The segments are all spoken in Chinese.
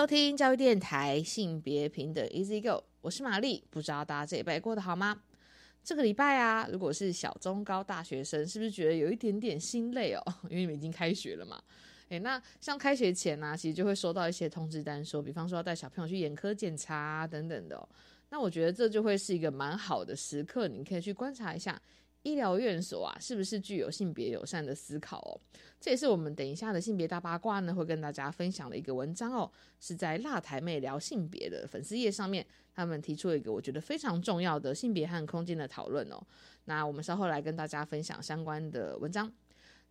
收听教育电台性别平等 Easy Go，我是玛丽。不知道大家这礼拜过得好吗？这个礼拜啊，如果是小、中、高大学生，是不是觉得有一点点心累哦？因为你们已经开学了嘛。诶，那像开学前呢，其实就会收到一些通知单，说，比方说要带小朋友去眼科检查等等的。那我觉得这就会是一个蛮好的时刻，你可以去观察一下医疗院所啊，是不是具有性别友善的思考哦。这也是我们等一下的性别大八卦呢，会跟大家分享的一个文章哦，是在辣台妹聊性别的粉丝页上面，他们提出了一个我觉得非常重要的性别和空间的讨论哦。那我们稍后来跟大家分享相关的文章。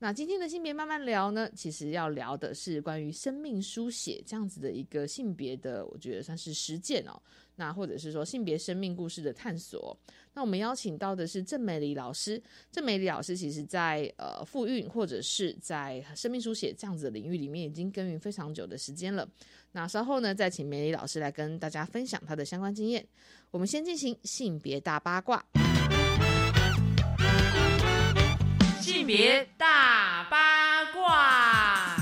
那今天的性别慢慢聊呢，其实要聊的是关于生命书写这样子的一个性别的，我觉得算是实践哦。那或者是说性别生命故事的探索。那我们邀请到的是郑美丽老师。郑美丽老师其实在呃妇孕或者是在生命书写这样子的领域里面已经耕耘非常久的时间了。那稍后呢，再请美丽老师来跟大家分享她的相关经验。我们先进行性别大八卦。性别大八卦。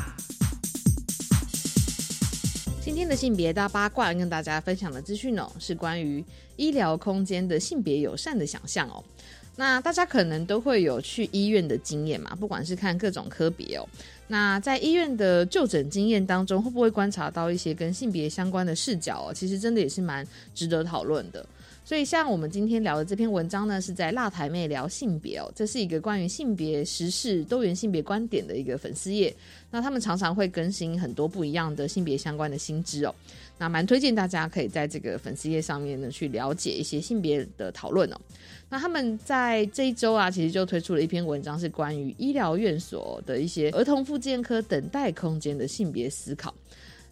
今天的性别大八卦跟大家分享的资讯哦，是关于医疗空间的性别友善的想象哦。那大家可能都会有去医院的经验嘛，不管是看各种科别哦。那在医院的就诊经验当中，会不会观察到一些跟性别相关的视角哦？其实真的也是蛮值得讨论的。所以，像我们今天聊的这篇文章呢，是在辣台妹聊性别哦，这是一个关于性别时事、多元性别观点的一个粉丝页。那他们常常会更新很多不一样的性别相关的新知哦。那蛮推荐大家可以在这个粉丝页上面呢去了解一些性别的讨论哦。那他们在这一周啊，其实就推出了一篇文章，是关于医疗院所的一些儿童复健科等待空间的性别思考。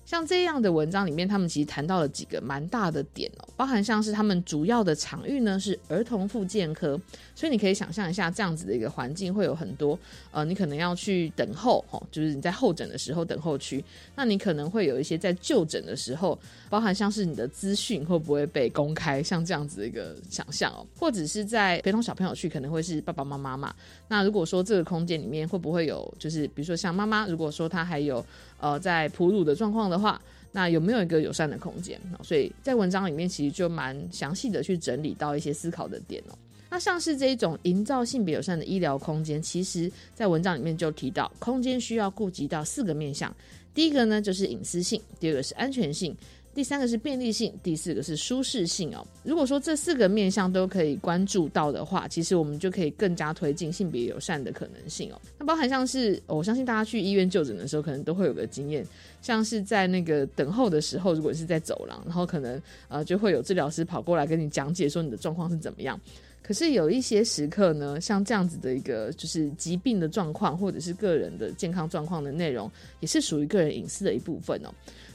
像这样的文章里面，他们其实谈到了几个蛮大的点哦，包含像是他们主要的场域呢是儿童复健科，所以你可以想象一下这样子的一个环境会有很多呃，你可能要去等候哦，就是你在候诊的时候等候区，那你可能会有一些在就诊的时候，包含像是你的资讯会不会被公开，像这样子的一个想象哦，或者是在陪同小朋友去，可能会是爸爸妈妈嘛，那如果说这个空间里面会不会有，就是比如说像妈妈，如果说她还有。呃，在哺乳的状况的话，那有没有一个友善的空间？所以在文章里面其实就蛮详细的去整理到一些思考的点哦。那像是这一种营造性别友善的医疗空间，其实在文章里面就提到，空间需要顾及到四个面向。第一个呢就是隐私性，第二个是安全性。第三个是便利性，第四个是舒适性哦。如果说这四个面向都可以关注到的话，其实我们就可以更加推进性别友善的可能性哦。那包含像是，我相信大家去医院就诊的时候，可能都会有个经验，像是在那个等候的时候，如果是在走廊，然后可能呃就会有治疗师跑过来跟你讲解说你的状况是怎么样。可是有一些时刻呢，像这样子的一个就是疾病的状况，或者是个人的健康状况的内容，也是属于个人隐私的一部分哦。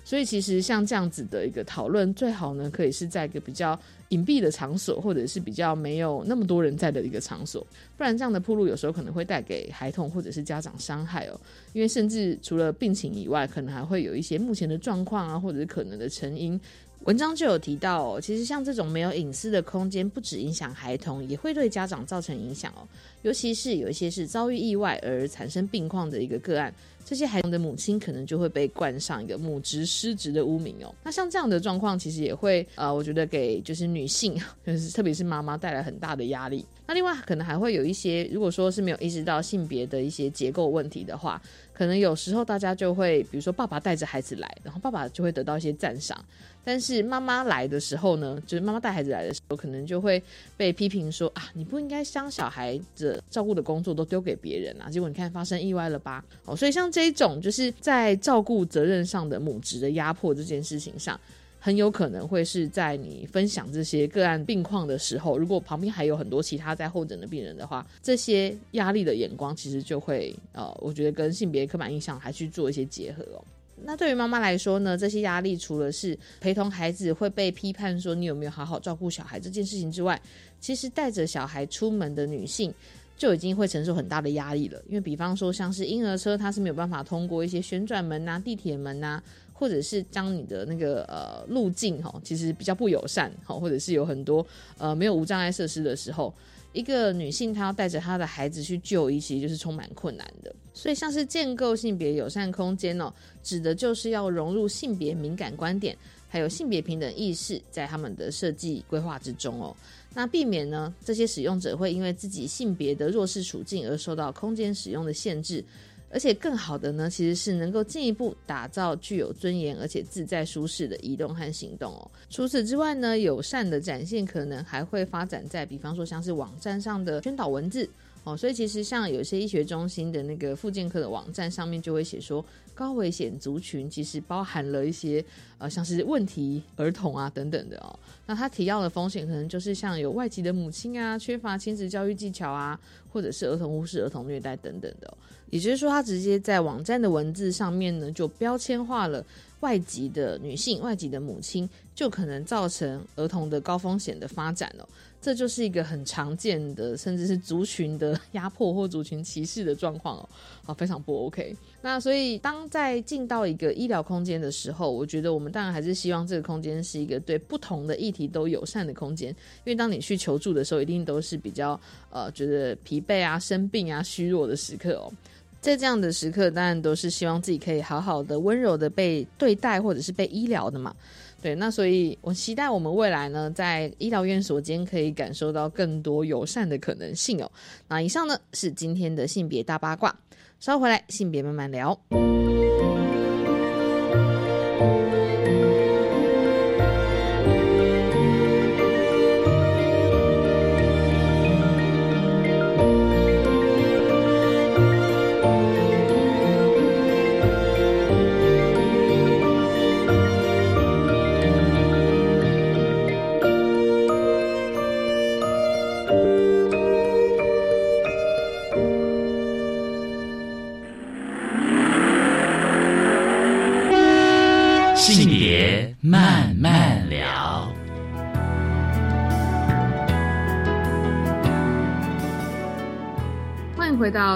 所以其实像这样子的一个讨论，最好呢可以是在一个比较隐蔽的场所，或者是比较没有那么多人在的一个场所，不然这样的铺路有时候可能会带给孩童或者是家长伤害哦。因为甚至除了病情以外，可能还会有一些目前的状况啊，或者是可能的成因。文章就有提到，其实像这种没有隐私的空间，不止影响孩童，也会对家长造成影响哦。尤其是有一些是遭遇意外而产生病况的一个个案，这些孩童的母亲可能就会被冠上一个母职失职的污名哦。那像这样的状况，其实也会呃，我觉得给就是女性，就是特别是妈妈带来很大的压力。那另外可能还会有一些，如果说是没有意识到性别的一些结构问题的话，可能有时候大家就会，比如说爸爸带着孩子来，然后爸爸就会得到一些赞赏。但是妈妈来的时候呢，就是妈妈带孩子来的时候，可能就会被批评说啊，你不应该将小孩子照顾的工作都丢给别人啊。结果你看发生意外了吧？哦，所以像这一种就是在照顾责任上的母职的压迫这件事情上，很有可能会是在你分享这些个案病况的时候，如果旁边还有很多其他在候诊的病人的话，这些压力的眼光其实就会呃，我觉得跟性别刻板印象还去做一些结合哦。那对于妈妈来说呢，这些压力除了是陪同孩子会被批判说你有没有好好照顾小孩这件事情之外，其实带着小孩出门的女性就已经会承受很大的压力了。因为比方说像是婴儿车，它是没有办法通过一些旋转门呐、地铁门呐，或者是将你的那个呃路径哈，其实比较不友善哈，或者是有很多呃没有无障碍设施的时候。一个女性，她要带着她的孩子去就医，其实就是充满困难的。所以，像是建构性别友善空间哦，指的就是要融入性别敏感观点，还有性别平等意识，在他们的设计规划之中哦。那避免呢，这些使用者会因为自己性别的弱势处境而受到空间使用的限制。而且更好的呢，其实是能够进一步打造具有尊严而且自在舒适的移动和行动哦。除此之外呢，友善的展现可能还会发展在，比方说像是网站上的宣导文字哦。所以其实像有些医学中心的那个附件科的网站上面就会写说，高危险族群其实包含了一些呃像是问题儿童啊等等的哦。那他提到的风险可能就是像有外籍的母亲啊，缺乏亲子教育技巧啊，或者是儿童忽视、儿童虐待等等的。也就是说，他直接在网站的文字上面呢，就标签化了外籍的女性、外籍的母亲，就可能造成儿童的高风险的发展哦。这就是一个很常见的，甚至是族群的压迫或族群歧视的状况哦，好，非常不 OK。那所以，当在进到一个医疗空间的时候，我觉得我们当然还是希望这个空间是一个对不同的议题都友善的空间，因为当你去求助的时候，一定都是比较呃觉得疲惫啊、生病啊、虚弱的时刻哦。在这样的时刻，当然都是希望自己可以好好的、温柔的被对待，或者是被医疗的嘛。对，那所以我期待我们未来呢，在医疗院所间可以感受到更多友善的可能性哦。那以上呢是今天的性别大八卦，稍后回来性别慢慢聊。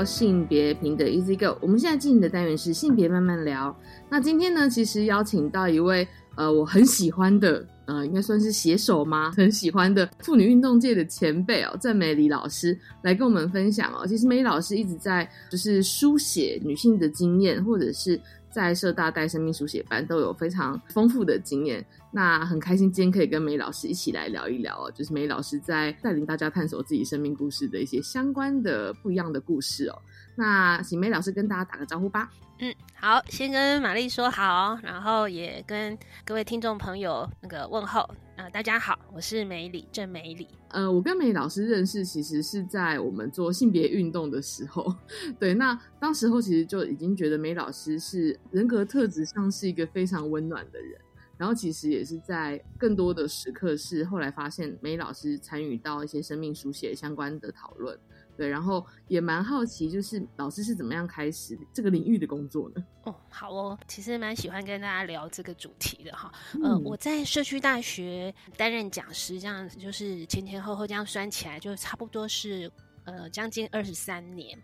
性别平等 Easy Go，我们现在进行的单元是性别慢慢聊。那今天呢，其实邀请到一位呃，我很喜欢的呃，应该算是写手吗？很喜欢的妇女运动界的前辈哦，郑美里老师来跟我们分享哦。其实美里老师一直在就是书写女性的经验，或者是在社大带生命书写班都有非常丰富的经验。那很开心今天可以跟梅老师一起来聊一聊哦，就是梅老师在带领大家探索自己生命故事的一些相关的不一样的故事哦。那请梅老师跟大家打个招呼吧。嗯，好，先跟玛丽说好，然后也跟各位听众朋友那个问候。呃，大家好，我是梅里郑梅里。呃，我跟梅老师认识其实是在我们做性别运动的时候，对，那当时候其实就已经觉得梅老师是人格特质上是一个非常温暖的人。然后其实也是在更多的时刻，是后来发现梅老师参与到一些生命书写相关的讨论，对，然后也蛮好奇，就是老师是怎么样开始这个领域的工作呢？哦，好哦，其实蛮喜欢跟大家聊这个主题的哈。呃，我在社区大学担任讲师，这样就是前前后后这样算起来，就差不多是呃将近二十三年。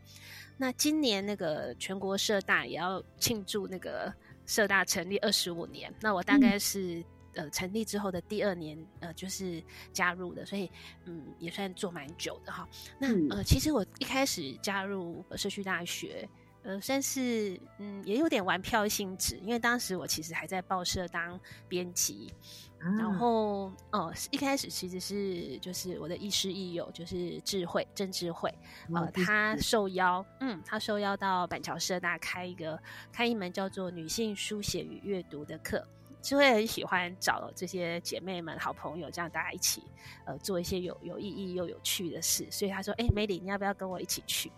那今年那个全国社大也要庆祝那个。社大成立二十五年，那我大概是呃成立之后的第二年，呃就是加入的，所以嗯也算做蛮久的哈。那呃其实我一开始加入社区大学，呃算是嗯也有点玩票性质，因为当时我其实还在报社当编辑。然后，哦，一开始其实是就是我的亦师亦友，就是智慧郑智慧，呃，他受邀，嗯，他受邀到板桥社大开一个开一门叫做女性书写与阅读的课。智慧很喜欢找这些姐妹们、好朋友，这样大家一起，呃，做一些有有意义又有趣的事。所以他说：“哎，梅里，你要不要跟我一起去？”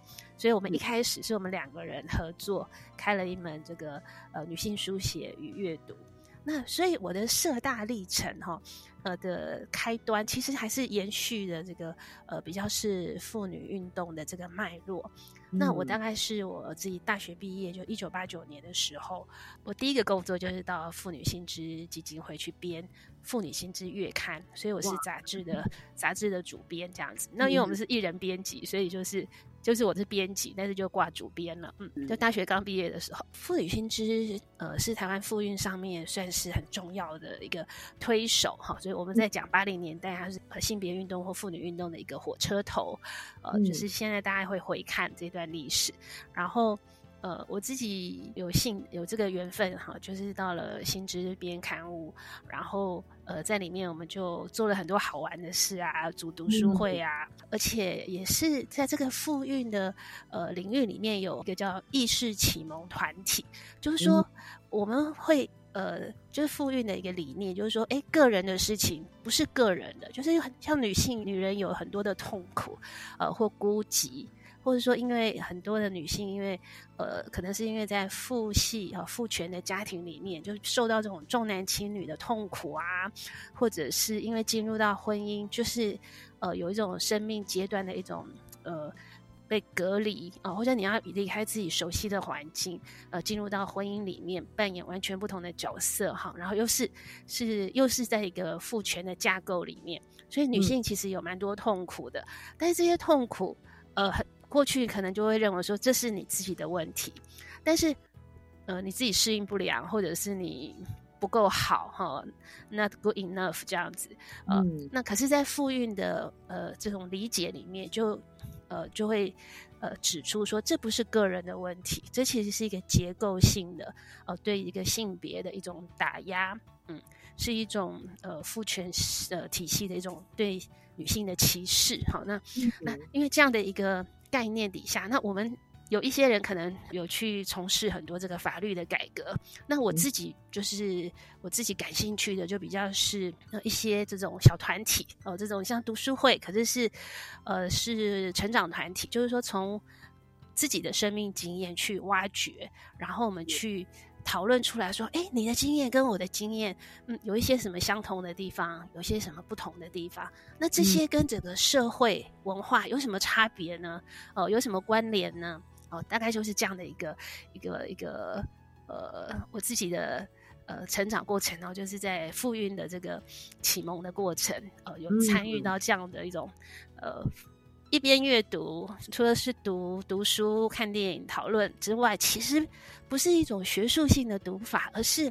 所以我们一开始是我们两个人合作开了一门这个呃女性书写与阅读。那所以我的社大历程哈，呃的开端其实还是延续的这个呃比较是妇女运动的这个脉络，那我大概是我自己大学毕业，就一九八九年的时候，我第一个工作就是到妇女新知基金会去编《妇女新知月刊》，所以我是杂志的杂志的主编这样子。那因为我们是艺人编辑，所以就是。就是我是编辑，但是就挂主编了。嗯，就大学刚毕业的时候，妇女新知呃是台湾妇运上面算是很重要的一个推手哈，所以我们在讲八零年代它是性别运动或妇女运动的一个火车头，呃，就是现在大家会回看这段历史，然后。呃，我自己有幸有这个缘分哈，就是到了新知边刊物，然后呃，在里面我们就做了很多好玩的事啊，组读书会啊，而且也是在这个复运的呃领域里面有一个叫意识启蒙团体，就是说我们会呃，就是复运的一个理念，就是说，哎，个人的事情不是个人的，就是很像女性女人有很多的痛苦，呃，或孤寂。或者说，因为很多的女性，因为呃，可能是因为在父系和父权的家庭里面，就受到这种重男轻女的痛苦啊，或者是因为进入到婚姻，就是呃，有一种生命阶段的一种呃被隔离啊，或者你要离开自己熟悉的环境，呃，进入到婚姻里面扮演完全不同的角色哈，然后又是是又是在一个父权的架构里面，所以女性其实有蛮多痛苦的，但是这些痛苦呃很。过去可能就会认为说这是你自己的问题，但是，呃，你自己适应不良，或者是你不够好哈，not good enough 这样子，呃，那可是，在复运的呃这种理解里面，就呃就会呃指出说，这不是个人的问题，这其实是一个结构性的呃对一个性别的一种打压，嗯，是一种呃父权呃体系的一种对女性的歧视，好，那那因为这样的一个。概念底下，那我们有一些人可能有去从事很多这个法律的改革。那我自己就是我自己感兴趣的，就比较是一些这种小团体哦，这种像读书会，可是是呃是成长团体，就是说从自己的生命经验去挖掘，然后我们去。讨论出来说，哎，你的经验跟我的经验，嗯，有一些什么相同的地方，有些什么不同的地方？那这些跟整个社会文化有什么差别呢？哦，有什么关联呢？哦，大概就是这样的一个一个一个呃，我自己的呃成长过程哦，就是在复运的这个启蒙的过程，呃，有参与到这样的一种呃。一边阅读，除了是读读书、看电影、讨论之外，其实不是一种学术性的读法，而是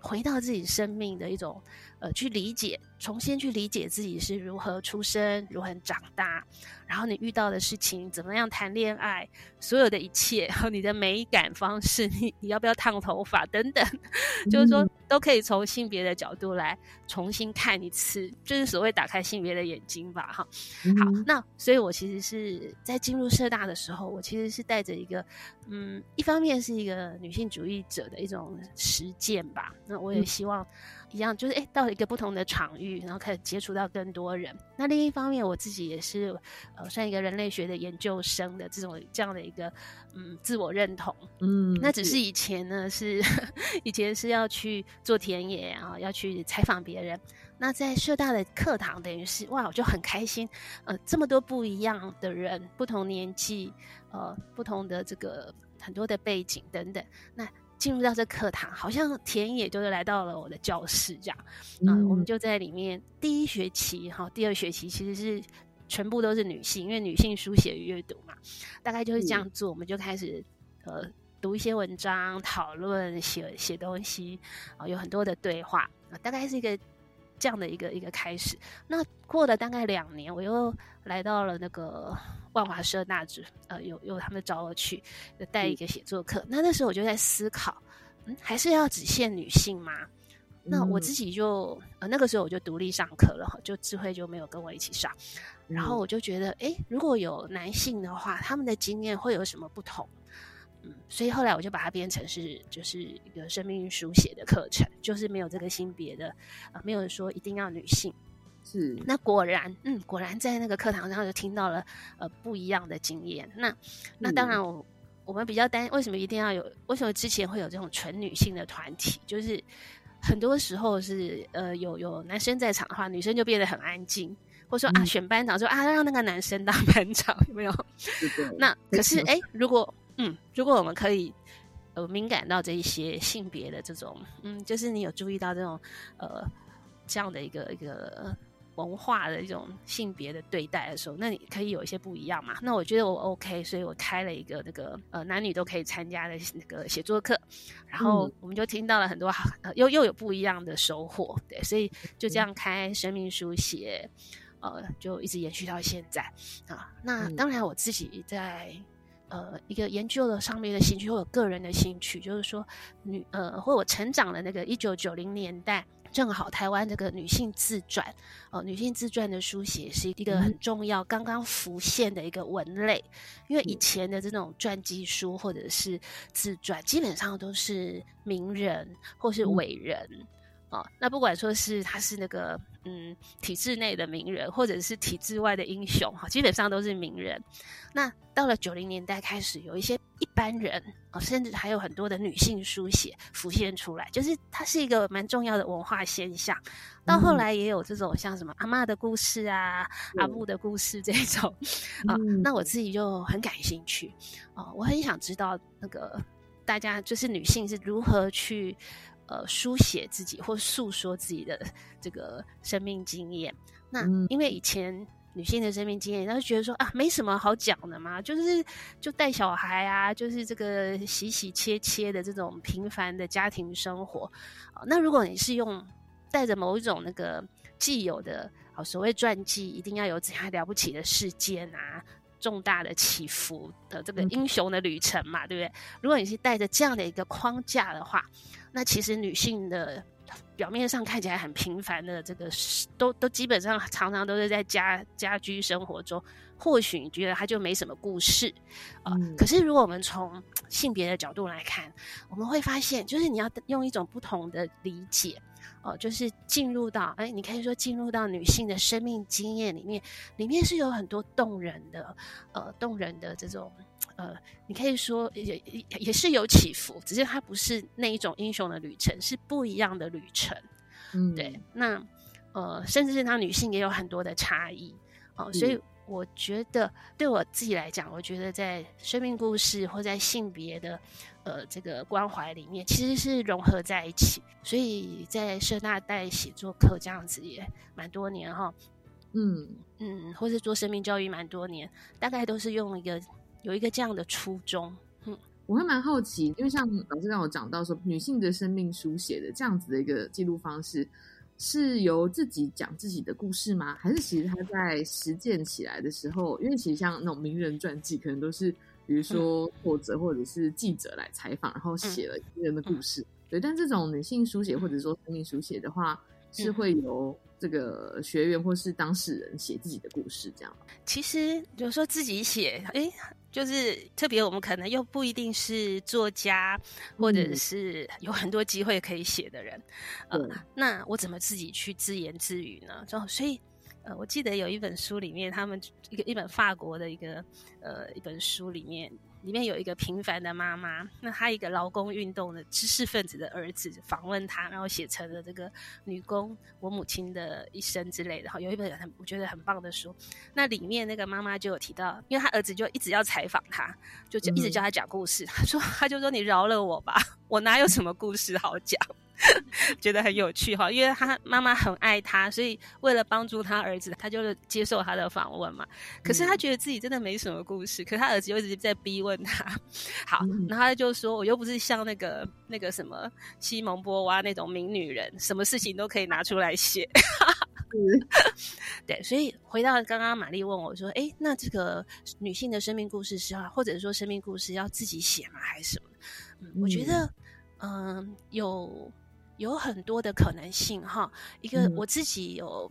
回到自己生命的一种呃，去理解，重新去理解自己是如何出生、如何长大。然后你遇到的事情怎么样谈恋爱，所有的一切和 你的美感方式，你你要不要烫头发等等，就是说都可以从性别的角度来重新看一次，就是所谓打开性别的眼睛吧，哈。好，那所以我其实是在进入社大的时候，我其实是带着一个，嗯，一方面是一个女性主义者的一种实践吧，那我也希望。一样就是哎，到了一个不同的场域，然后开始接触到更多人。那另一方面，我自己也是呃，算一个人类学的研究生的这种这样的一个嗯自我认同。嗯，那只是以前呢是 以前是要去做田野啊，要去采访别人。那在社大的课堂，等于是哇，我就很开心。呃，这么多不一样的人，不同年纪，呃，不同的这个很多的背景等等。那进入到这课堂，好像田野就是来到了我的教室这样。嗯，我们就在里面第一学期哈，第二学期其实是全部都是女性，因为女性书写与阅读嘛，大概就是这样做。我们就开始呃读一些文章，讨论写写东西啊，有很多的对话啊，大概是一个这样的一个一个开始。那过了大概两年，我又来到了那个。万华社大职，呃，有有他们找我去带一个写作课。那那时候我就在思考，嗯，还是要只限女性吗？那我自己就呃那个时候我就独立上课了哈，就智慧就没有跟我一起上。然后我就觉得，哎，如果有男性的话，他们的经验会有什么不同？嗯，所以后来我就把它编成是就是一个生命书写的课程，就是没有这个性别的，呃，没有说一定要女性。是，那果然，嗯，果然在那个课堂上就听到了呃不一样的经验。那那当然，我我们比较担为什么一定要有？为什么之前会有这种纯女性的团体？就是很多时候是呃有有男生在场的话，女生就变得很安静，或者说啊选班长说啊让那个男生当班长有没有？那可是哎，如果嗯，如果我们可以呃敏感到这一些性别的这种嗯，就是你有注意到这种呃这样的一个一个。文化的一种性别的对待的时候，那你可以有一些不一样嘛？那我觉得我 OK，所以我开了一个那个呃男女都可以参加的那个写作课，然后我们就听到了很多呃又又有不一样的收获，对，所以就这样开生命书写，呃，就一直延续到现在啊。那当然我自己在呃一个研究的上面的兴趣，或者个人的兴趣，就是说女呃或我成长的那个一九九零年代。正好台湾这个女性自传，哦，女性自传的书写是一个很重要、刚刚浮现的一个文类。因为以前的这种传记书或者是自传，基本上都是名人或是伟人，哦，那不管说是他是那个嗯体制内的名人，或者是体制外的英雄，哈，基本上都是名人。那到了九零年代开始，有一些。一般人啊，甚至还有很多的女性书写浮现出来，就是它是一个蛮重要的文化现象。到后来也有这种像什么阿妈的故事啊、阿布的故事这种 啊，那我自己就很感兴趣啊，我很想知道那个大家就是女性是如何去呃书写自己或诉说自己的这个生命经验。那因为以前。女性的生命经验，她就觉得说啊，没什么好讲的嘛，就是就带小孩啊，就是这个洗洗切切的这种平凡的家庭生活啊。那如果你是用带着某一种那个既有的啊所谓传记，一定要有怎样了不起的事件啊，重大的起伏的这个英雄的旅程嘛，对不对？如果你是带着这样的一个框架的话，那其实女性的。表面上看起来很平凡的这个，都都基本上常常都是在家家居生活中，或许你觉得她就没什么故事啊。可是如果我们从性别的角度来看，我们会发现，就是你要用一种不同的理解哦，就是进入到哎，你可以说进入到女性的生命经验里面，里面是有很多动人的呃动人的这种。呃，你可以说也也也是有起伏，只是它不是那一种英雄的旅程，是不一样的旅程。嗯，对。那呃，甚至是他女性也有很多的差异哦，所以我觉得对我自己来讲，我觉得在生命故事或在性别的呃这个关怀里面，其实是融合在一起。所以在社大带写作课这样子也蛮多年哈，嗯嗯，或是做生命教育蛮多年，大概都是用一个。有一个这样的初衷，嗯，我会蛮好奇，因为像老师让我讲到说，女性的生命书写的这样子的一个记录方式，是由自己讲自己的故事吗？还是其实他在实践起来的时候，因为其实像那种名人传记，可能都是比如说作者或者是记者来采访，然后写了一个人的故事，对。但这种女性书写或者说生命书写的话，是会由这个学员或是当事人写自己的故事，这样。其实有时候自己写，哎。就是特别，我们可能又不一定是作家，或者是有很多机会可以写的人，呃，那我怎么自己去自言自语呢？就所以，呃，我记得有一本书里面，他们一个一本法国的一个呃一本书里面。里面有一个平凡的妈妈，那她一个劳工运动的知识分子的儿子访问她，然后写成了这个女工我母亲的一生之类的。哈，有一本很我觉得很棒的书。那里面那个妈妈就有提到，因为她儿子就一直要采访她，就一直叫她讲故事。她说，她就说你饶了我吧，我哪有什么故事好讲。觉得很有趣哈，因为他妈妈很爱他，所以为了帮助他儿子，他就接受他的访问嘛。可是他觉得自己真的没什么故事，可是他儿子又一直在逼问他。好，然后他就说：“我又不是像那个那个什么西蒙波娃那种名女人，什么事情都可以拿出来写。”对，所以回到刚刚玛丽问我说：“哎，那这个女性的生命故事是要，或者说生命故事要自己写吗，还是什么？”嗯，我觉得，嗯，有。有很多的可能性哈，一个我自己有，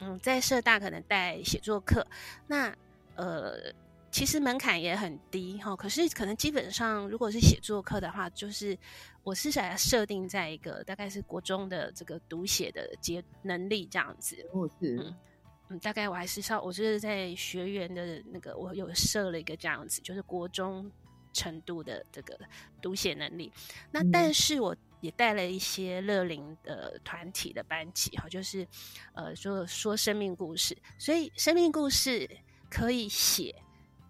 嗯，在社大可能带写作课，那呃，其实门槛也很低哈，可是可能基本上如果是写作课的话，就是我是想要设定在一个大概是国中的这个读写的阶能力这样子，哦是，嗯嗯，大概我还是稍，我是在学员的那个我有设了一个这样子，就是国中程度的这个读写能力，那但是我。也带了一些乐龄的团体的班级哈，就是呃说说生命故事，所以生命故事可以写，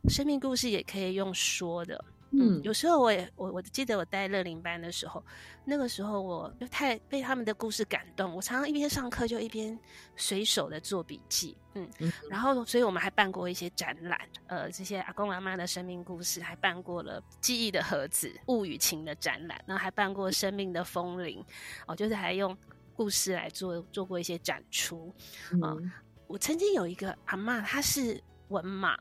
生命故事也可以用说的。嗯，有时候我也我我记得我带乐龄班的时候，那个时候我就太被他们的故事感动，我常常一边上课就一边随手的做笔记，嗯，然。后所以我们还办过一些展览，呃，这些阿公阿妈的生命故事，还办过了记忆的盒子、物与情的展览，然后还办过生命的风铃，哦，就是还用故事来做做过一些展出，嗯，我曾经有一个阿妈，她是文盲。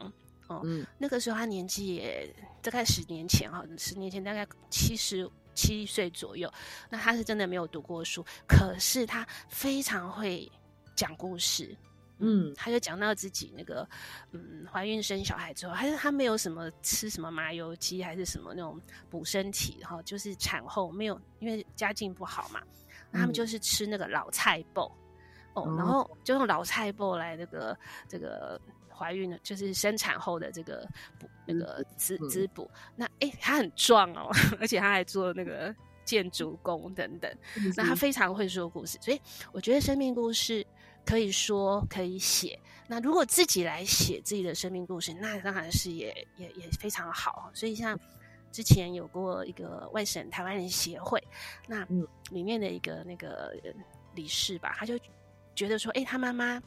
嗯，那个时候他年纪也大概十年前哈，十年前大概七十七岁左右。那他是真的没有读过书，可是他非常会讲故事。嗯，他就讲到自己那个嗯怀孕生小孩之后，还是他没有什么吃什么麻油鸡还是什么那种补身体哈，就是产后没有，因为家境不好嘛，他们就是吃那个老菜脯哦，然后就用老菜脯来那个这个。怀孕了，就是生产后的这个补那个滋滋补。那哎，他很壮哦，而且他还做那个建筑工等等。那他非常会说故事，所以我觉得生命故事可以说可以写。那如果自己来写自己的生命故事，那当然是也也也非常好。所以像之前有过一个外省台湾人协会，那里面的一个那个理事吧，他就觉得说，哎，他妈妈。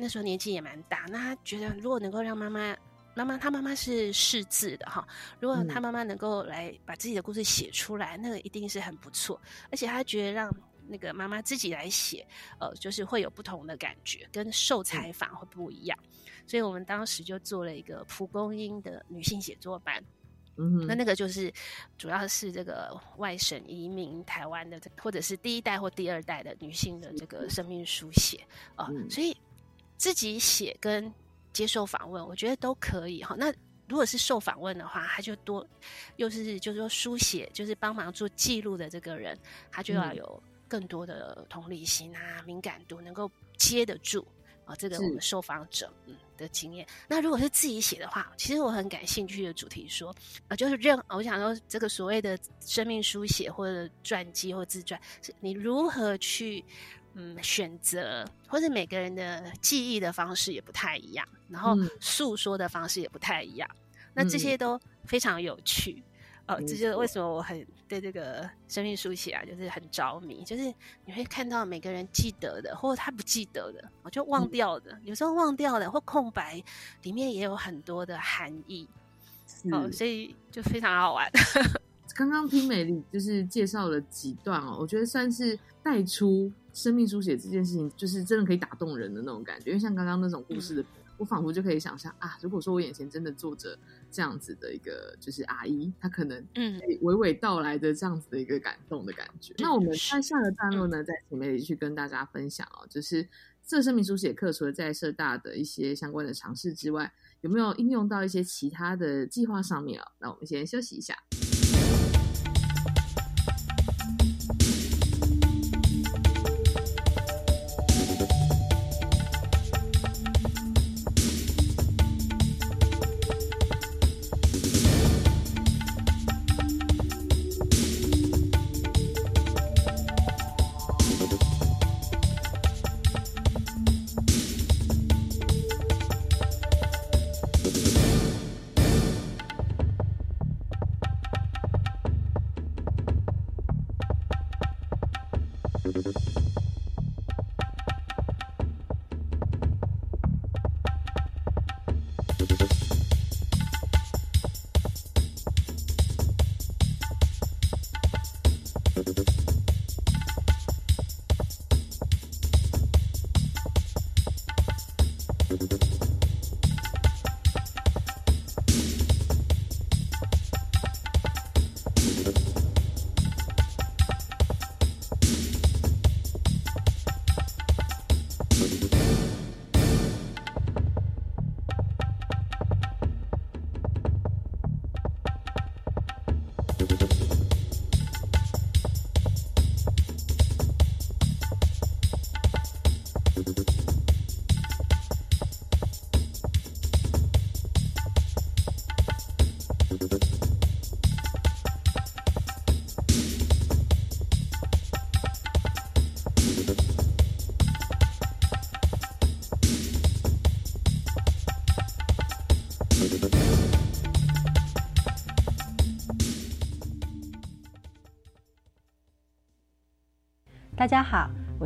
那时候年纪也蛮大，那他觉得如果能够让妈妈，妈妈他妈妈是识字的哈，如果他妈妈能够来把自己的故事写出来，那个一定是很不错。而且他觉得让那个妈妈自己来写，呃，就是会有不同的感觉，跟受采访会不一样。所以我们当时就做了一个蒲公英的女性写作班，嗯，那那个就是主要是这个外省移民台湾的，或者是第一代或第二代的女性的这个生命书写啊，所以。自己写跟接受访问，我觉得都可以哈。那如果是受访问的话，他就多又是就是说书写，就是帮忙做记录的这个人，他就要有更多的同理心啊、敏感度，能够接得住啊这个我们受访者嗯的经验。那如果是自己写的话，其实我很感兴趣的主题说啊，就是任我想说这个所谓的生命书写或者传记或自传，是你如何去。嗯，选择或者每个人的记忆的方式也不太一样，然后诉说的方式也不太一样，那这些都非常有趣。哦，这就是为什么我很对这个生命书写啊，就是很着迷。就是你会看到每个人记得的，或者他不记得的，我就忘掉的，有时候忘掉的或空白，里面也有很多的含义。哦，所以就非常好玩。刚刚听美丽就是介绍了几段哦，我觉得算是带出。生命书写这件事情，就是真的可以打动人的那种感觉。因为像刚刚那种故事的，我仿佛就可以想象啊，如果说我眼前真的坐着这样子的一个就是阿姨，她可能嗯娓娓道来的这样子的一个感动的感觉。那我们在下个段落呢，在前面去跟大家分享哦，就是这生命书写课除了在社大的一些相关的尝试之外，有没有应用到一些其他的计划上面啊？那我们先休息一下。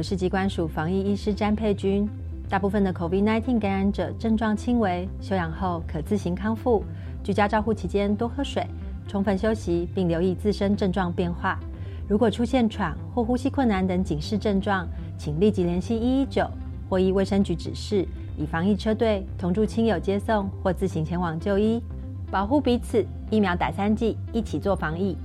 我是机关署防疫医师詹佩君。大部分的 COVID-19 感染者症状轻微，休养后可自行康复。居家照护期间多喝水，充分休息，并留意自身症状变化。如果出现喘或呼吸困难等警示症状，请立即联系一一九或依卫生局指示，以防疫车队同住亲友接送或自行前往就医，保护彼此。疫苗打三剂，一起做防疫。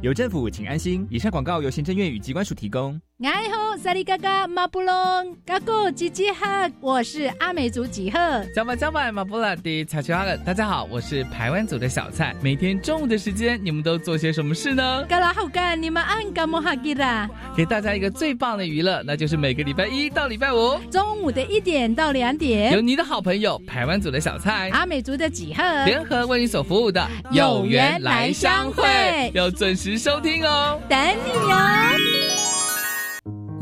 有政府，请安心。以上广告由行政院与机关署提供。哎吼，萨利嘎嘎马布隆，嘎古吉吉哈，我是阿美族几贺。加巴加巴马布拉迪查奇阿勒，大家好，我是台湾族的小蔡。每天中午的时间，你们都做些什么事呢？嘎拉好干，你们按干么哈吉啦？给大家一个最棒的娱乐，那就是每个礼拜一到礼拜五中午的一点到两点，有你的好朋友台湾族的小蔡、阿美族的几贺联合为你所服务的有缘来相会，要准时收听哦，等你哦。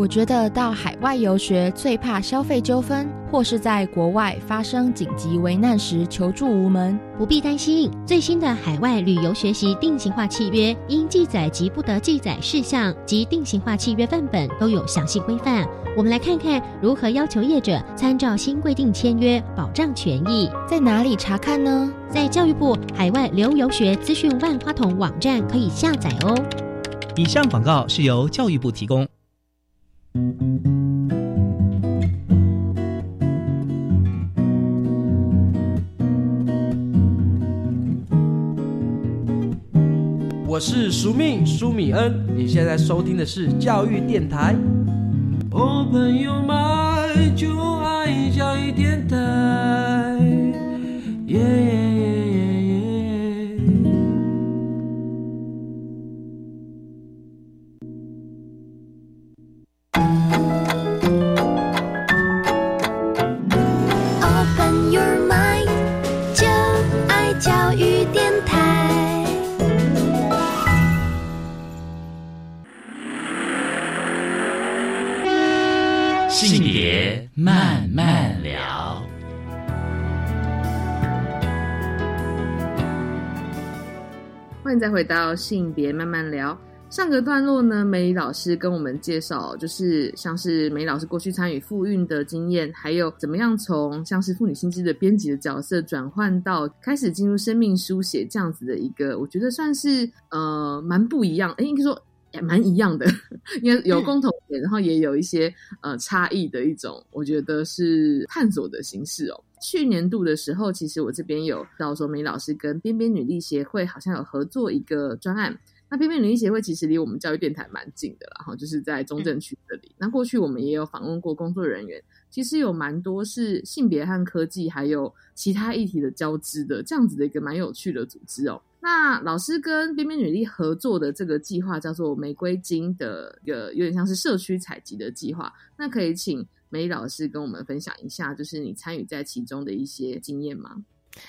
我觉得到海外游学最怕消费纠纷，或是在国外发生紧急危难时求助无门。不必担心，最新的海外旅游学习定型化契约，应记载及不得记载事项及定型化契约范本都有详细规范。我们来看看如何要求业者参照新规定签约，保障权益。在哪里查看呢？在教育部海外留游学资讯万花筒网站可以下载哦。以上广告是由教育部提供。我是苏密苏米恩，你现在收听的是教育电台。我，朋友们，就爱教育电台。再回到性别慢慢聊。上个段落呢，梅老师跟我们介绍，就是像是梅老师过去参与妇运的经验，还有怎么样从像是妇女心知的编辑的角色转换到开始进入生命书写这样子的一个，我觉得算是呃蛮不一样。哎，应该说。也蛮一样的，因为有共同点，然后也有一些呃差异的一种，我觉得是探索的形式哦。去年度的时候，其实我这边有到说梅老师跟边边女力协会好像有合作一个专案。那边边女力协会其实离我们教育电台蛮近的，然后就是在中正区这里。那过去我们也有访问过工作人员，其实有蛮多是性别和科技还有其他议题的交织的这样子的一个蛮有趣的组织哦。那老师跟边边女力合作的这个计划叫做“玫瑰金”的一个有点像是社区采集的计划。那可以请梅老师跟我们分享一下，就是你参与在其中的一些经验吗？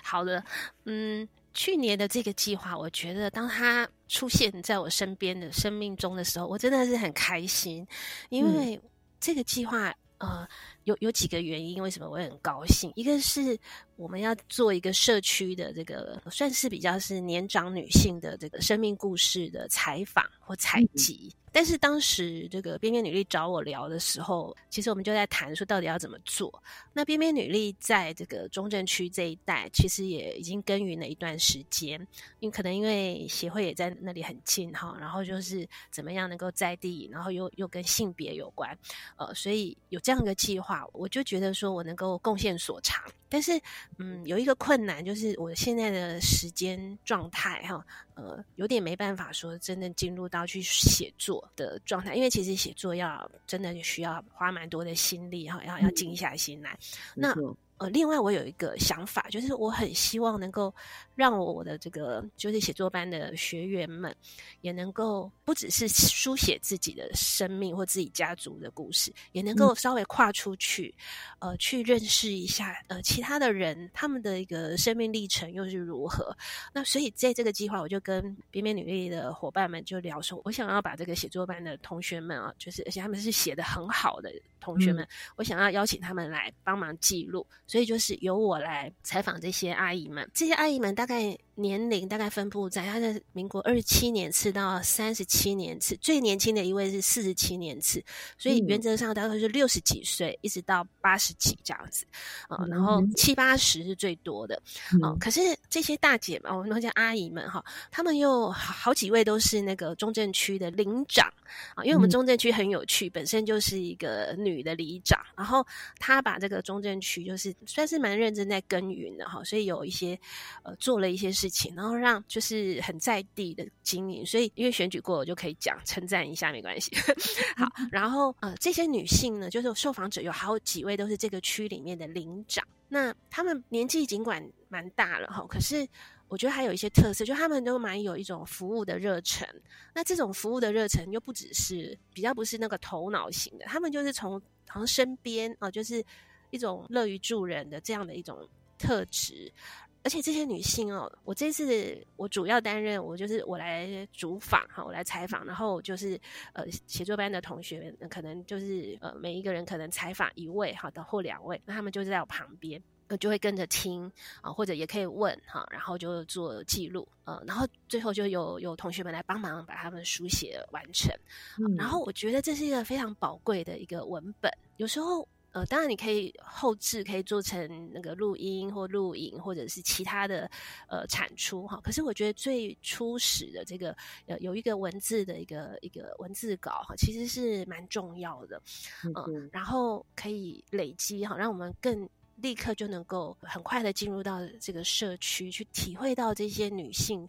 好的，嗯，去年的这个计划，我觉得当它出现在我身边的生命中的时候，我真的是很开心，因为这个计划，呃，有有几个原因，为什么我很高兴？一个是。我们要做一个社区的这个，算是比较是年长女性的这个生命故事的采访或采集。但是当时这个边边女力找我聊的时候，其实我们就在谈说到底要怎么做。那边边女力在这个中正区这一带，其实也已经耕耘了一段时间。因为可能因为协会也在那里很近哈，然后就是怎么样能够在地，然后又又跟性别有关，呃，所以有这样一个计划，我就觉得说我能够贡献所长。但是，嗯，有一个困难就是我现在的时间状态哈，呃，有点没办法说真的进入到去写作的状态，因为其实写作要真的需要花蛮多的心力哈，要要静下心来。那呃，另外我有一个想法，就是我很希望能够让我的这个就是写作班的学员们，也能够不只是书写自己的生命或自己家族的故事，也能够稍微跨出去，呃，去认识一下呃其他的人，他们的一个生命历程又是如何。那所以在这个计划，我就跟边边女力的伙伴们就聊说，我想要把这个写作班的同学们啊，就是而且他们是写的很好的同学们，我想要邀请他们来帮忙记录，所以就是由我来采访这些阿姨们。这些阿姨们大概年龄大概分布在他在民国二十七年次到三十七年次，最年轻的一位是四十七年次，所以原则上大概是六十几岁一直到八十几这样子啊，然后七八十是最多的啊。可是这些大姐们，我们那些阿姨们哈，她们又好几位都是那个中正区的领长啊，因为我们中正区很有趣，本身就是一个女的里长，然后她把这个中正区就是算是蛮认真在耕耘的哈，所以有一些呃做了一些事情，然后让就是很在地的经营，所以因为选举过，我就可以讲称赞一下没关系。好，然后呃这些女性呢，就是受访者有好几位都是这个区里面的领长，那他们年纪尽管蛮大了哈，可是。我觉得还有一些特色，就他们都蛮有一种服务的热忱。那这种服务的热忱又不只是比较不是那个头脑型的，他们就是从好像身边啊，就是一种乐于助人的这样的一种特质。而且这些女性哦，我这次我主要担任，我就是我来主访哈，我来采访，然后就是呃写作班的同学可能就是呃每一个人可能采访一位哈的或两位，那他们就在我旁边。就会跟着听啊，或者也可以问哈，然后就做记录，呃，然后最后就有有同学们来帮忙把他们书写完成。然后我觉得这是一个非常宝贵的一个文本。有时候，呃，当然你可以后置，可以做成那个录音或录影，或者是其他的呃产出哈。可是我觉得最初始的这个呃有一个文字的一个一个文字稿哈，其实是蛮重要的，嗯，然后可以累积哈，让我们更。立刻就能够很快的进入到这个社区，去体会到这些女性，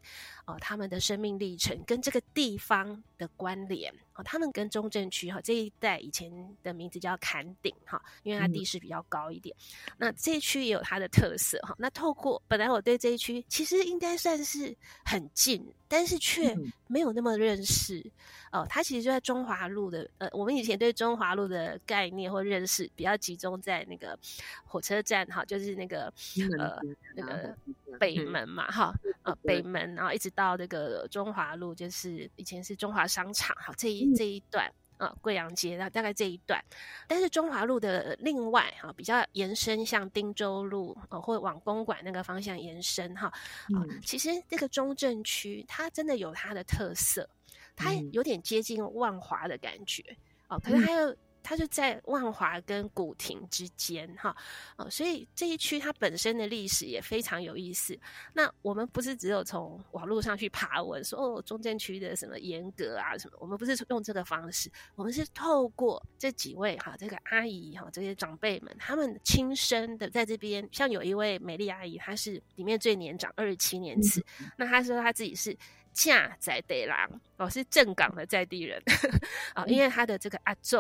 哦，她们的生命历程跟这个地方的关联。哦，他们跟中正区哈这一带以前的名字叫坎顶哈，因为它地势比较高一点。那这一区也有它的特色哈。那透过本来我对这一区其实应该算是很近，但是却没有那么认识。哦，它其实就在中华路的呃，我们以前对中华路的概念或认识比较集中在那个火车站哈，就是那个呃那个北门嘛哈，呃北门，然后一直到那个中华路，就是以前是中华商场哈这一。这一段啊，贵阳街大概这一段，但是中华路的另外哈，比较延伸，像汀州路啊，或者往公馆那个方向延伸哈，啊，其实这个中正区它真的有它的特色，它有点接近万华的感觉哦，可是还有。它就在万华跟古亭之间，哈，哦，所以这一区它本身的历史也非常有意思。那我们不是只有从网络上去爬文说哦，中正区的什么严格啊什么，我们不是用这个方式，我们是透过这几位哈，这个阿姨哈，这些长辈们，他们亲身的在这边，像有一位美丽阿姨，她是里面最年长，二十七年次，那她说她自己是嫁在地郎，哦，是正港的在地人 啊，因为她的这个阿祖。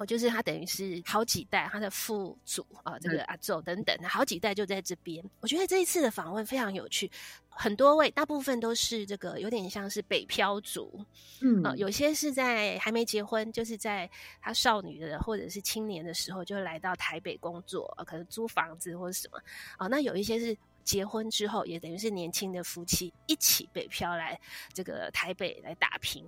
哦，就是他等于是好几代，他的父祖啊，这个阿祖等等，好几代就在这边。我觉得这一次的访问非常有趣，很多位，大部分都是这个有点像是北漂族，嗯，啊，有些是在还没结婚，就是在他少女的或者是青年的时候就来到台北工作，可能租房子或者什么，啊，那有一些是。结婚之后，也等于是年轻的夫妻一起北漂来这个台北来打拼，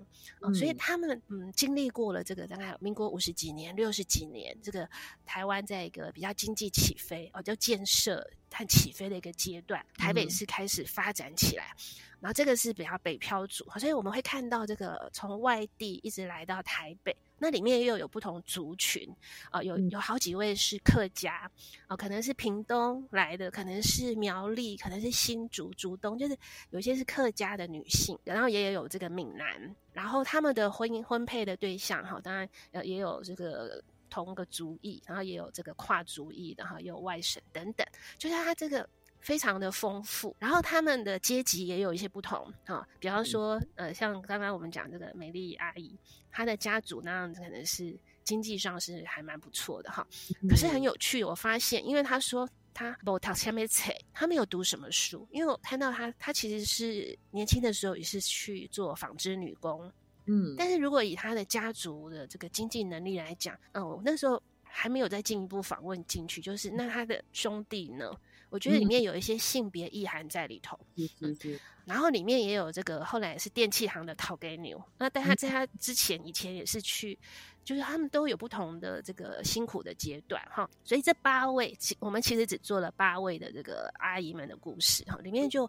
所以他们嗯经历过了这个大概民国五十几年、六十几年，这个台湾在一个比较经济起飞哦，叫建设和起飞的一个阶段，台北是开始发展起来。然后这个是比较北漂族，所以我们会看到这个从外地一直来到台北，那里面又有不同族群啊，有有好几位是客家啊，可能是屏东来的，可能是苗栗，可能是新竹、竹东，就是有些是客家的女性，然后也有这个闽南，然后他们的婚姻婚配的对象哈，当然呃也有这个同个族裔，然后也有这个跨族裔的哈，也有外省等等，就是他这个。非常的丰富，然后他们的阶级也有一些不同啊，比方说，呃，像刚刚我们讲这个美丽阿姨，她的家族那样子可能是经济上是还蛮不错的哈。可是很有趣，我发现，因为她说她不读下面册，他没有读什么书，因为我看到她，她其实是年轻的时候也是去做纺织女工，嗯，但是如果以她的家族的这个经济能力来讲，嗯，我那时候还没有再进一步访问进去，就是那她的兄弟呢？我觉得里面有一些性别意涵在里头，嗯，然后里面也有这个后来是电器行的陶给牛，那但他。在他之前以前也是去就是他们都有不同的这个辛苦的阶段哈。所以这八位，其我们其实只做了八位的这个阿姨们的故事哈，里面就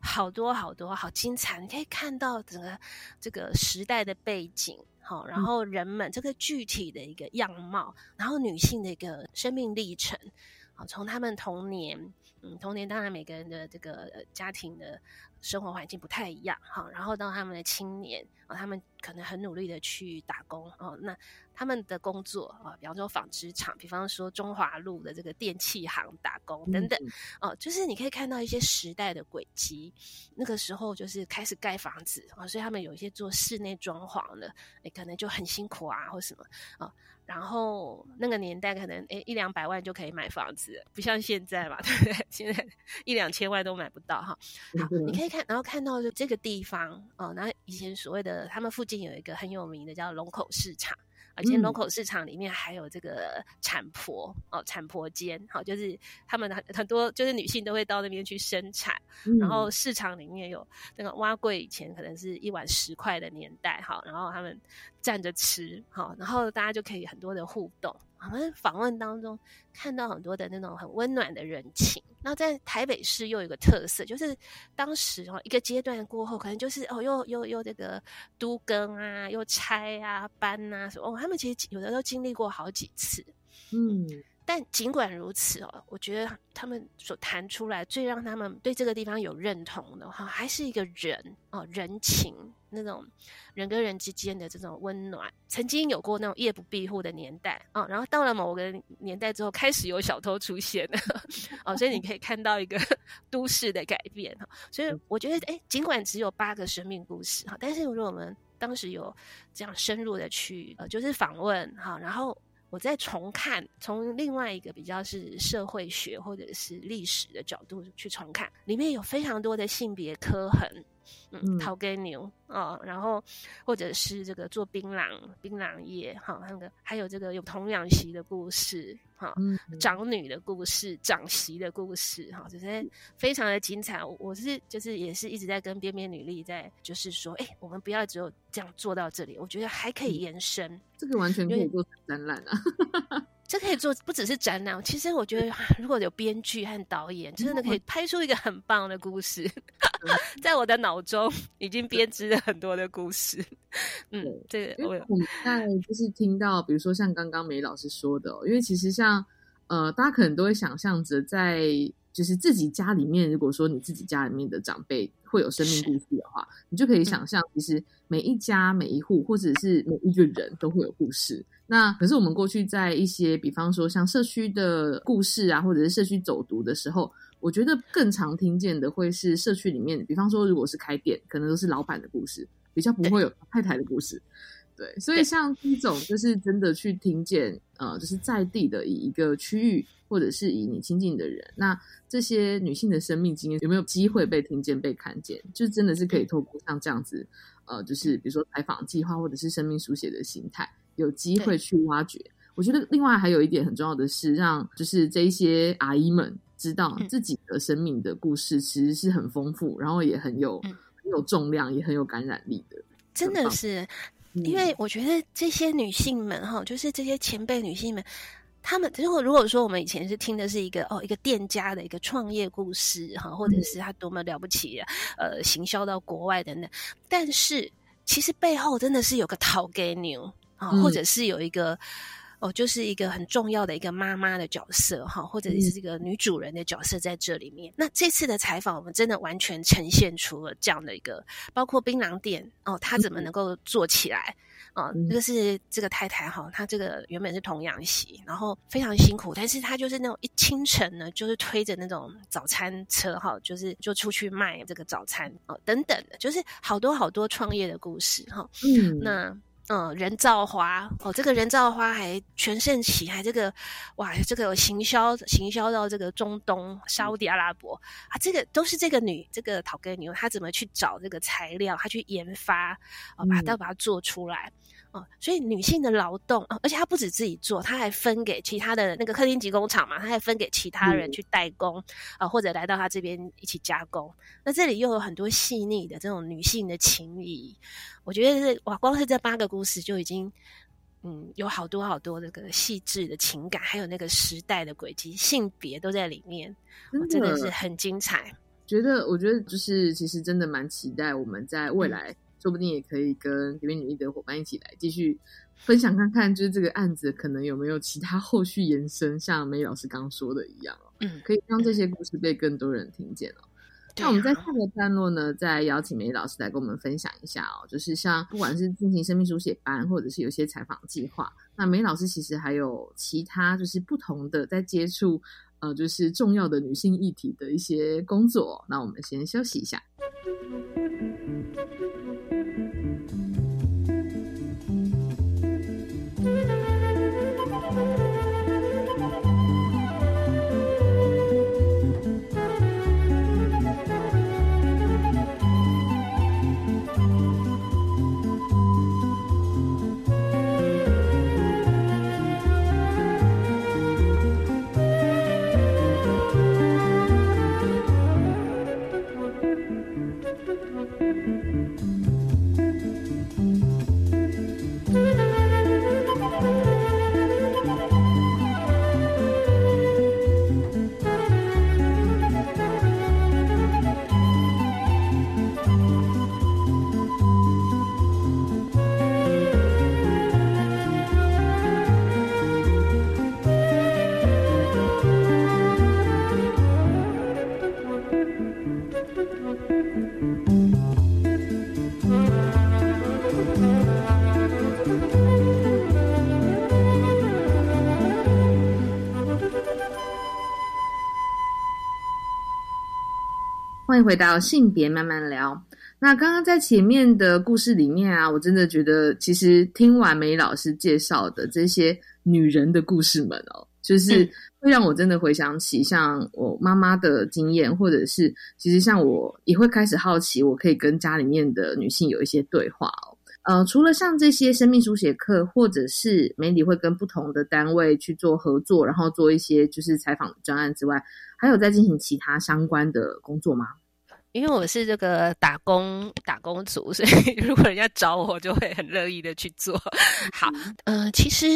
好多好多好精彩，你可以看到整个这个时代的背景。好，然后人们这个具体的一个样貌，然后女性的一个生命历程，好，从他们童年，嗯，童年当然每个人的这个家庭的生活环境不太一样，哈，然后到他们的青年，啊，他们可能很努力的去打工，哦，那。他们的工作啊，比方说纺织厂，比方说中华路的这个电器行打工等等，哦，就是你可以看到一些时代的轨迹。那个时候就是开始盖房子啊，所以他们有一些做室内装潢的，哎，可能就很辛苦啊，或什么啊。然后那个年代可能诶一两百万就可以买房子，不像现在嘛，对不对？现在一两千万都买不到哈。好，你可以看，然后看到就这个地方哦，那以前所谓的他们附近有一个很有名的叫龙口市场。而且龙口市场里面还有这个产婆哦，产婆间，好，就是他们很很多就是女性都会到那边去生产，然后市场里面有那个蛙柜，以前可能是一碗十块的年代，哈，然后他们站着吃，好，然后大家就可以很多的互动。我们访问当中看到很多的那种很温暖的人情。那在台北市又有个特色，就是当时哦一个阶段过后，可能就是哦又又又这个都更啊，又拆啊搬啊什么。哦，他们其实有的都经历过好几次。嗯，但尽管如此哦，我觉得他们所谈出来最让他们对这个地方有认同的哈，还是一个人哦人情。那种人跟人之间的这种温暖，曾经有过那种夜不闭户的年代啊，然后到了某个年代之后，开始有小偷出现了哦，所以你可以看到一个 都市的改变哈。所以我觉得，哎，尽管只有八个生命故事哈，但是如果我们当时有这样深入的去呃，就是访问哈，然后我在重看，从另外一个比较是社会学或者是历史的角度去重看，里面有非常多的性别刻痕。嗯，陶根牛哦，然后或者是这个做槟榔槟榔叶哈，那个还有这个有童养媳的故事哈，长女的故事，长媳的故事哈，就是非常的精彩。我是就是也是一直在跟边边女力在就是说，哎，我们不要只有这样做到这里，我觉得还可以延伸。这个完全可以做展览啊。这可以做，不只是展览。其实我觉得，如果有编剧和导演，真的可以拍出一个很棒的故事。在我的脑中已经编织了很多的故事。嗯，这个我我们在就是听到，比如说像刚刚梅老师说的，因为其实像呃，大家可能都会想象着，在就是自己家里面，如果说你自己家里面的长辈会有生命故事的话，你就可以想象，其实每一家每一户，或者是每一个人都会有故事。那可是我们过去在一些，比方说像社区的故事啊，或者是社区走读的时候，我觉得更常听见的会是社区里面，比方说如果是开店，可能都是老板的故事，比较不会有太太的故事。对，所以像这种就是真的去听见，呃，就是在地的以一个区域，或者是以你亲近的人，那这些女性的生命经验有没有机会被听见、被看见？就真的是可以透过像这样子，呃，就是比如说采访计划，或者是生命书写的形态。有机会去挖掘，我觉得另外还有一点很重要的是，让就是这一些阿姨们知道自己的生命的故事其实是很丰富，然后也很有很有重量，也很有感染力的。真的是，因为我觉得这些女性们哈，就是这些前辈女性们，她们如果如果说我们以前是听的是一个哦一个店家的一个创业故事哈，或者是他多么了不起，呃，行销到国外等等，但是其实背后真的是有个淘给牛。啊，或者是有一个哦，就是一个很重要的一个妈妈的角色哈，或者是这个女主人的角色在这里面。那这次的采访，我们真的完全呈现出了这样的一个，包括槟榔店哦，她怎么能够做起来啊？这个是这个太太哈，她这个原本是童养媳，然后非常辛苦，但是她就是那种一清晨呢，就是推着那种早餐车哈，就是就出去卖这个早餐哦，等等的，就是好多好多创业的故事哈。嗯，那。嗯，人造花哦，这个人造花还全盛期，还这个哇，这个行销行销到这个中东沙地阿拉伯。啊，这个都是这个女这个陶根牛，她怎么去找这个材料，她去研发啊，把它把它做出来哦，所以女性的劳动啊，而且她不止自己做，她还分给其他的那个客厅级工厂嘛，她还分给其他人去代工啊，或者来到她这边一起加工。那这里又有很多细腻的这种女性的情谊。我觉得是哇，光是这八个故事就已经嗯，有好多好多那个细致的情感，还有那个时代的轨迹、性别都在里面，真的是很精彩。觉得，我觉得就是其实真的蛮期待，我们在未来说不定也可以跟里面女一的伙伴一起来继续分享看看，就是这个案子可能有没有其他后续延伸，像梅老师刚说的一样哦，嗯，可以让这些故事被更多人听见哦。那我们在下个段落呢，再邀请梅老师来跟我们分享一下哦，就是像不管是进行生命书写班，或者是有些采访计划，那梅老师其实还有其他就是不同的在接触呃，就是重要的女性议题的一些工作。那我们先休息一下。欢迎回到性别慢慢聊。那刚刚在前面的故事里面啊，我真的觉得，其实听完梅老师介绍的这些女人的故事们哦，就是会让我真的回想起像我妈妈的经验，或者是其实像我也会开始好奇，我可以跟家里面的女性有一些对话哦。呃，除了像这些生命书写课，或者是媒体会跟不同的单位去做合作，然后做一些就是采访专案之外，还有在进行其他相关的工作吗？因为我是这个打工打工族，所以如果人家找我，就会很乐意的去做。好，呃，其实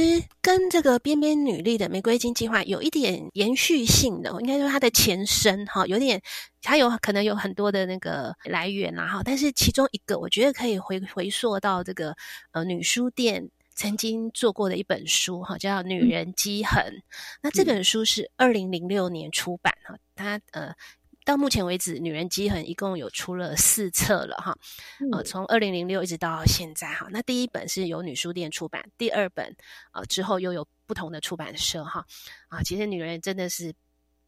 跟这个边边女力的玫瑰金计划有一点延续性的，应该说它的前身哈，有点它有可能有很多的那个来源啊哈。但是其中一个，我觉得可以回回溯到这个呃女书店曾经做过的一本书哈，叫《女人积痕》。那这本书是二零零六年出版哈，它呃。到目前为止，《女人机痕》一共有出了四册了哈，呃，从二零零六一直到现在哈。那第一本是由女书店出版，第二本呃之后又有不同的出版社哈啊，其实女人真的是。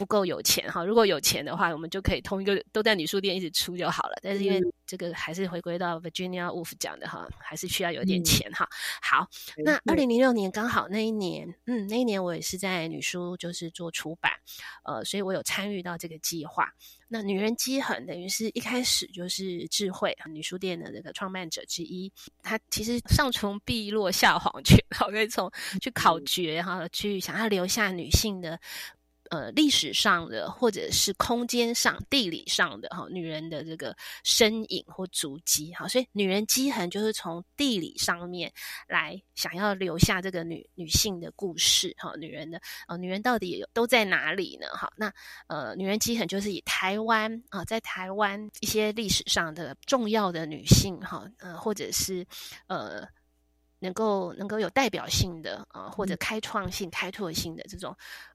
不够有钱哈，如果有钱的话，我们就可以同一个都在女书店一直出就好了。但是因为这个还是回归到 Virginia Woolf 讲的哈，还是需要有点钱哈。好，那二零零六年刚好那一年，嗯，那一年我也是在女书就是做出版，呃，所以我有参与到这个计划。那女人积痕等于是一开始就是智慧女书店的这个创办者之一，她其实上从碧落下黄泉，可以从去考掘哈，去想要留下女性的。呃，历史上的或者是空间上、地理上的哈，女人的这个身影或足迹哈，所以女人基痕就是从地理上面来想要留下这个女女性的故事哈，女人的呃，女人到底有都在哪里呢？哈，那呃，女人基痕就是以台湾啊，在台湾一些历史上的重要的女性哈，呃，或者是呃。能够能够有代表性的啊，或者开创性、开拓性的这种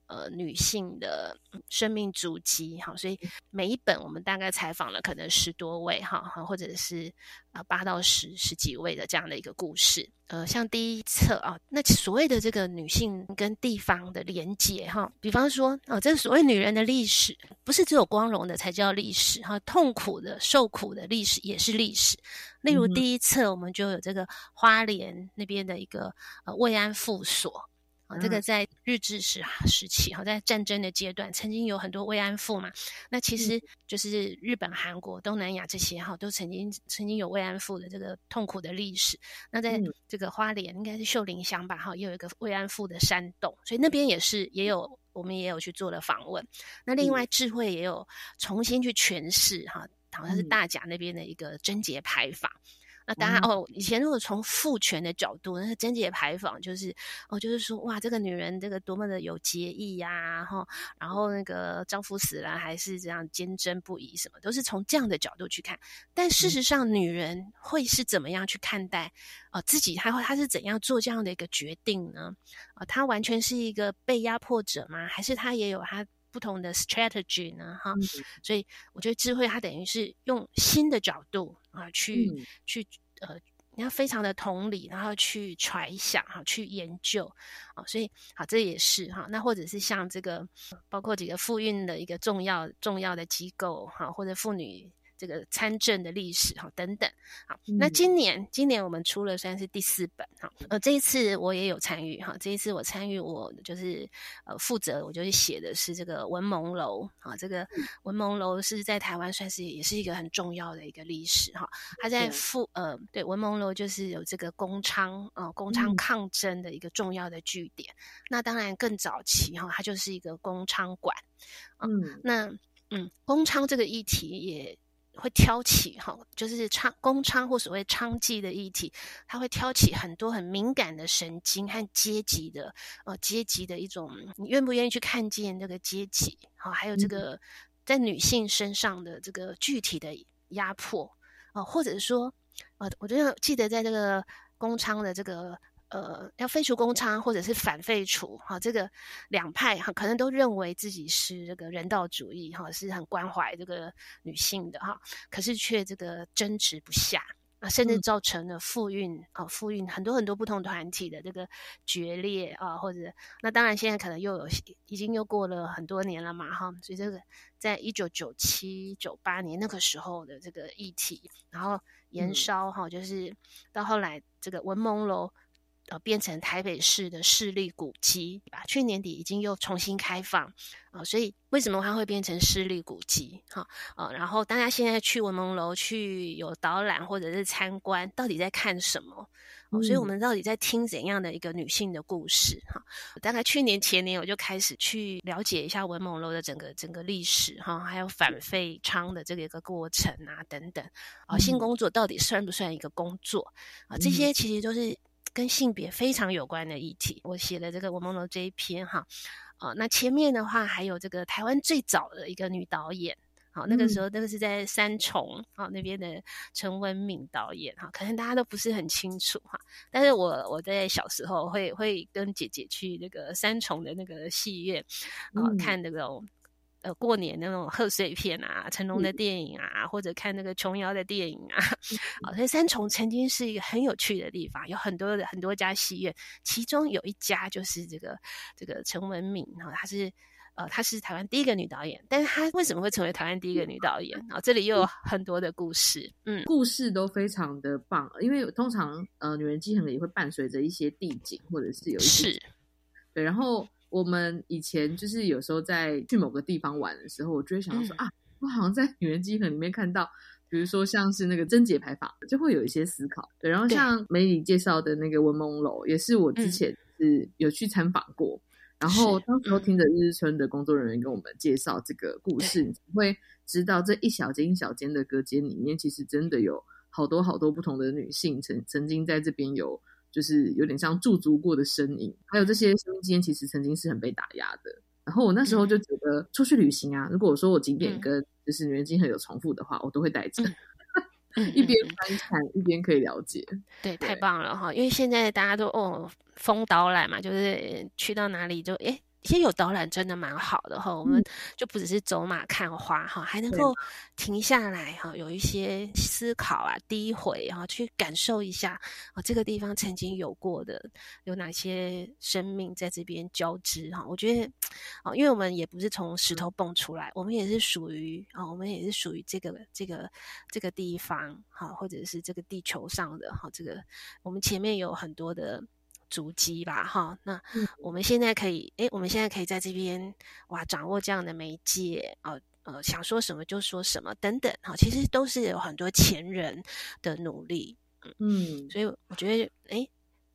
呃女性的生命足迹，哈，所以每一本我们大概采访了可能十多位，哈，或者是啊八到十十几位的这样的一个故事，呃，像第一册啊，那所谓的这个女性跟地方的连接，哈，比方说啊，这个所谓女人的历史，不是只有光荣的才叫历史，哈，痛苦的、受苦的历史也是历史。例如第一册，我们就有这个花莲那边的一个呃慰安妇所啊，这个在日治时时期哈，在战争的阶段，曾经有很多慰安妇嘛。那其实就是日本、韩国、东南亚这些哈，都曾经曾经有慰安妇的这个痛苦的历史。那在这个花莲，应该是秀林乡吧哈，也有一个慰安妇的山洞，所以那边也是也有我们也有去做了访问。那另外智慧也有重新去诠释哈。好像是大甲那边的一个贞节牌坊，那当然哦，以前如果从父权的角度，那个贞节牌坊就是哦，就是说哇，这个女人这个多么的有节义呀，哈，然后那个丈夫死了还是这样坚贞不移，什么都是从这样的角度去看。但事实上，女人会是怎么样去看待呃自己？她会她是怎样做这样的一个决定呢？啊，她完全是一个被压迫者吗？还是她也有她？不同的 strategy 呢，哈，所以我觉得智慧它等于是用新的角度啊，去去呃，你要非常的同理，然后去揣想哈，去研究啊，所以好，这也是哈，那或者是像这个，包括几个妇运的一个重要重要的机构哈，或者妇女。这个参政的历史哈等等，好，那今年今年我们出了算是第四本哈，呃，这一次我也有参与哈，这一次我参与我就是呃负责，我就是写的是这个文蒙楼啊，这个文蒙楼是在台湾算是也是一个很重要的一个历史哈，它在富呃对文蒙楼就是有这个工昌啊工昌抗争的一个重要的据点，那当然更早期哈，它就是一个工昌馆，嗯，那嗯工昌这个议题也。会挑起哈，就是娼公娼或所谓娼妓的议题，它会挑起很多很敏感的神经和阶级的呃阶级的一种，你愿不愿意去看见这个阶级？好，还有这个在女性身上的这个具体的压迫啊，或者是说，呃，我觉得记得在这个公娼的这个。呃，要废除公娼或者是反废除，哈，这个两派哈可能都认为自己是这个人道主义，哈，是很关怀这个女性的哈，可是却这个争执不下啊，甚至造成了妇运啊，妇运很多很多不同团体的这个决裂啊，或者那当然现在可能又有已经又过了很多年了嘛，哈，所以这个在一九九七九八年那个时候的这个议题，然后延烧哈，就是到后来这个文蒙楼。呃，变成台北市的市立古迹，吧？去年底已经又重新开放啊，所以为什么它会变成市立古迹？哈，呃，然后大家现在去文蒙楼去有导览或者是参观，到底在看什么？哦，所以我们到底在听怎样的一个女性的故事？哈，大概去年前年我就开始去了解一下文蒙楼的整个整个历史，哈，还有反废娼的这个一个过程啊，等等啊，性工作到底算不算一个工作？啊，这些其实都是。跟性别非常有关的议题，我写了这个《我梦楼》这一篇哈，啊，那前面的话还有这个台湾最早的一个女导演，好，那个时候那个是在三重啊那边的陈文敏导演哈，可能大家都不是很清楚哈，但是我我在小时候会会跟姐姐去那个三重的那个戏院啊看那种。呃，过年那种贺岁片啊，成龙的电影啊，或者看那个琼瑶的电影啊，啊，所以三重曾经是一个很有趣的地方，有很多的很多家戏院，其中有一家就是这个这个陈文敏哈，她是呃她是台湾第一个女导演，但是她为什么会成为台湾第一个女导演啊？这里又有很多的故事，嗯，故事都非常的棒，因为通常呃女人记可能也会伴随着一些地景，或者是有一些对，然后。我们以前就是有时候在去某个地方玩的时候，我就会想到说啊，我好像在女人机盒里面看到，比如说像是那个贞节牌坊，就会有一些思考。对，然后像梅里介绍的那个文梦楼，也是我之前是有去参访过。然后当时候听着日日村的工作人员跟我们介绍这个故事，你会知道这一小间一小间的隔间里面，其实真的有好多好多不同的女性曾曾经在这边有。就是有点像驻足过的身影，还有这些生命经验，其实曾经是很被打压的。然后我那时候就觉得，出去旅行啊，如果我说我景点跟就是女人经很有重复的话，我都会带着，一边翻看一边可以了解。对，太棒了哈！因为现在大家都哦，风导览嘛，就是去到哪里就哎。其实有导览真的蛮好的哈，我们就不只是走马看花哈，还能够停下来哈，有一些思考啊、低回哈，去感受一下啊，这个地方曾经有过的有哪些生命在这边交织哈。我觉得啊，因为我们也不是从石头蹦出来，我们也是属于啊，我们也是属于这个这个这个地方哈，或者是这个地球上的哈，这个我们前面有很多的。足迹吧，哈，那我们现在可以，哎，我们现在可以在这边哇，掌握这样的媒介，哦呃，想说什么就说什么，等等，哈，其实都是有很多前人的努力，嗯，所以我觉得，哎，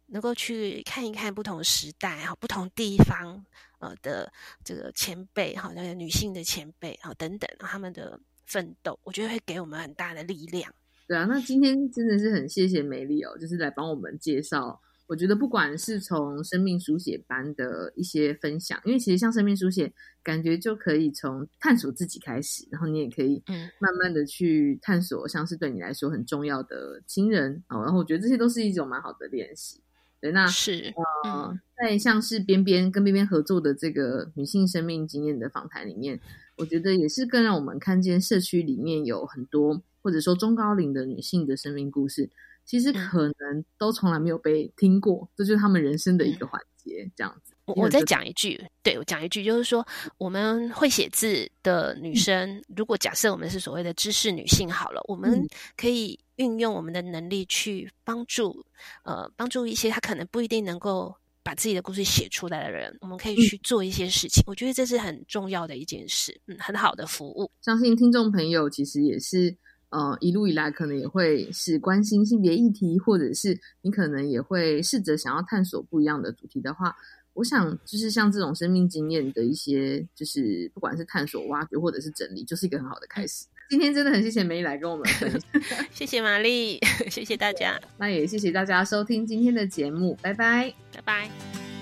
能够去看一看不同时代哈，不同地方呃的这个前辈哈，那个女性的前辈哈等等，他们的奋斗，我觉得会给我们很大的力量。对啊，那今天真的是很谢谢美丽哦，就是来帮我们介绍。我觉得不管是从生命书写班的一些分享，因为其实像生命书写，感觉就可以从探索自己开始，然后你也可以慢慢的去探索，像是对你来说很重要的亲人哦。然后我觉得这些都是一种蛮好的练习。对，那是呃，在像是边边跟边边合作的这个女性生命经验的访谈里面，我觉得也是更让我们看见社区里面有很多或者说中高龄的女性的生命故事。其实可能都从来没有被听过，这就是他们人生的一个环节，这样子。我我再讲一句，对我讲一句，就是说，我们会写字的女生，如果假设我们是所谓的知识女性好了，我们可以运用我们的能力去帮助，呃，帮助一些她可能不一定能够把自己的故事写出来的人，我们可以去做一些事情。我觉得这是很重要的一件事，嗯，很好的服务。相信听众朋友其实也是。呃，一路以来可能也会是关心性别议题，或者是你可能也会试着想要探索不一样的主题的话，我想就是像这种生命经验的一些，就是不管是探索、挖掘或者是整理，就是一个很好的开始。今天真的很谢谢梅来跟我们分享，谢谢玛丽，谢谢大家，那也谢谢大家收听今天的节目，拜拜，拜拜。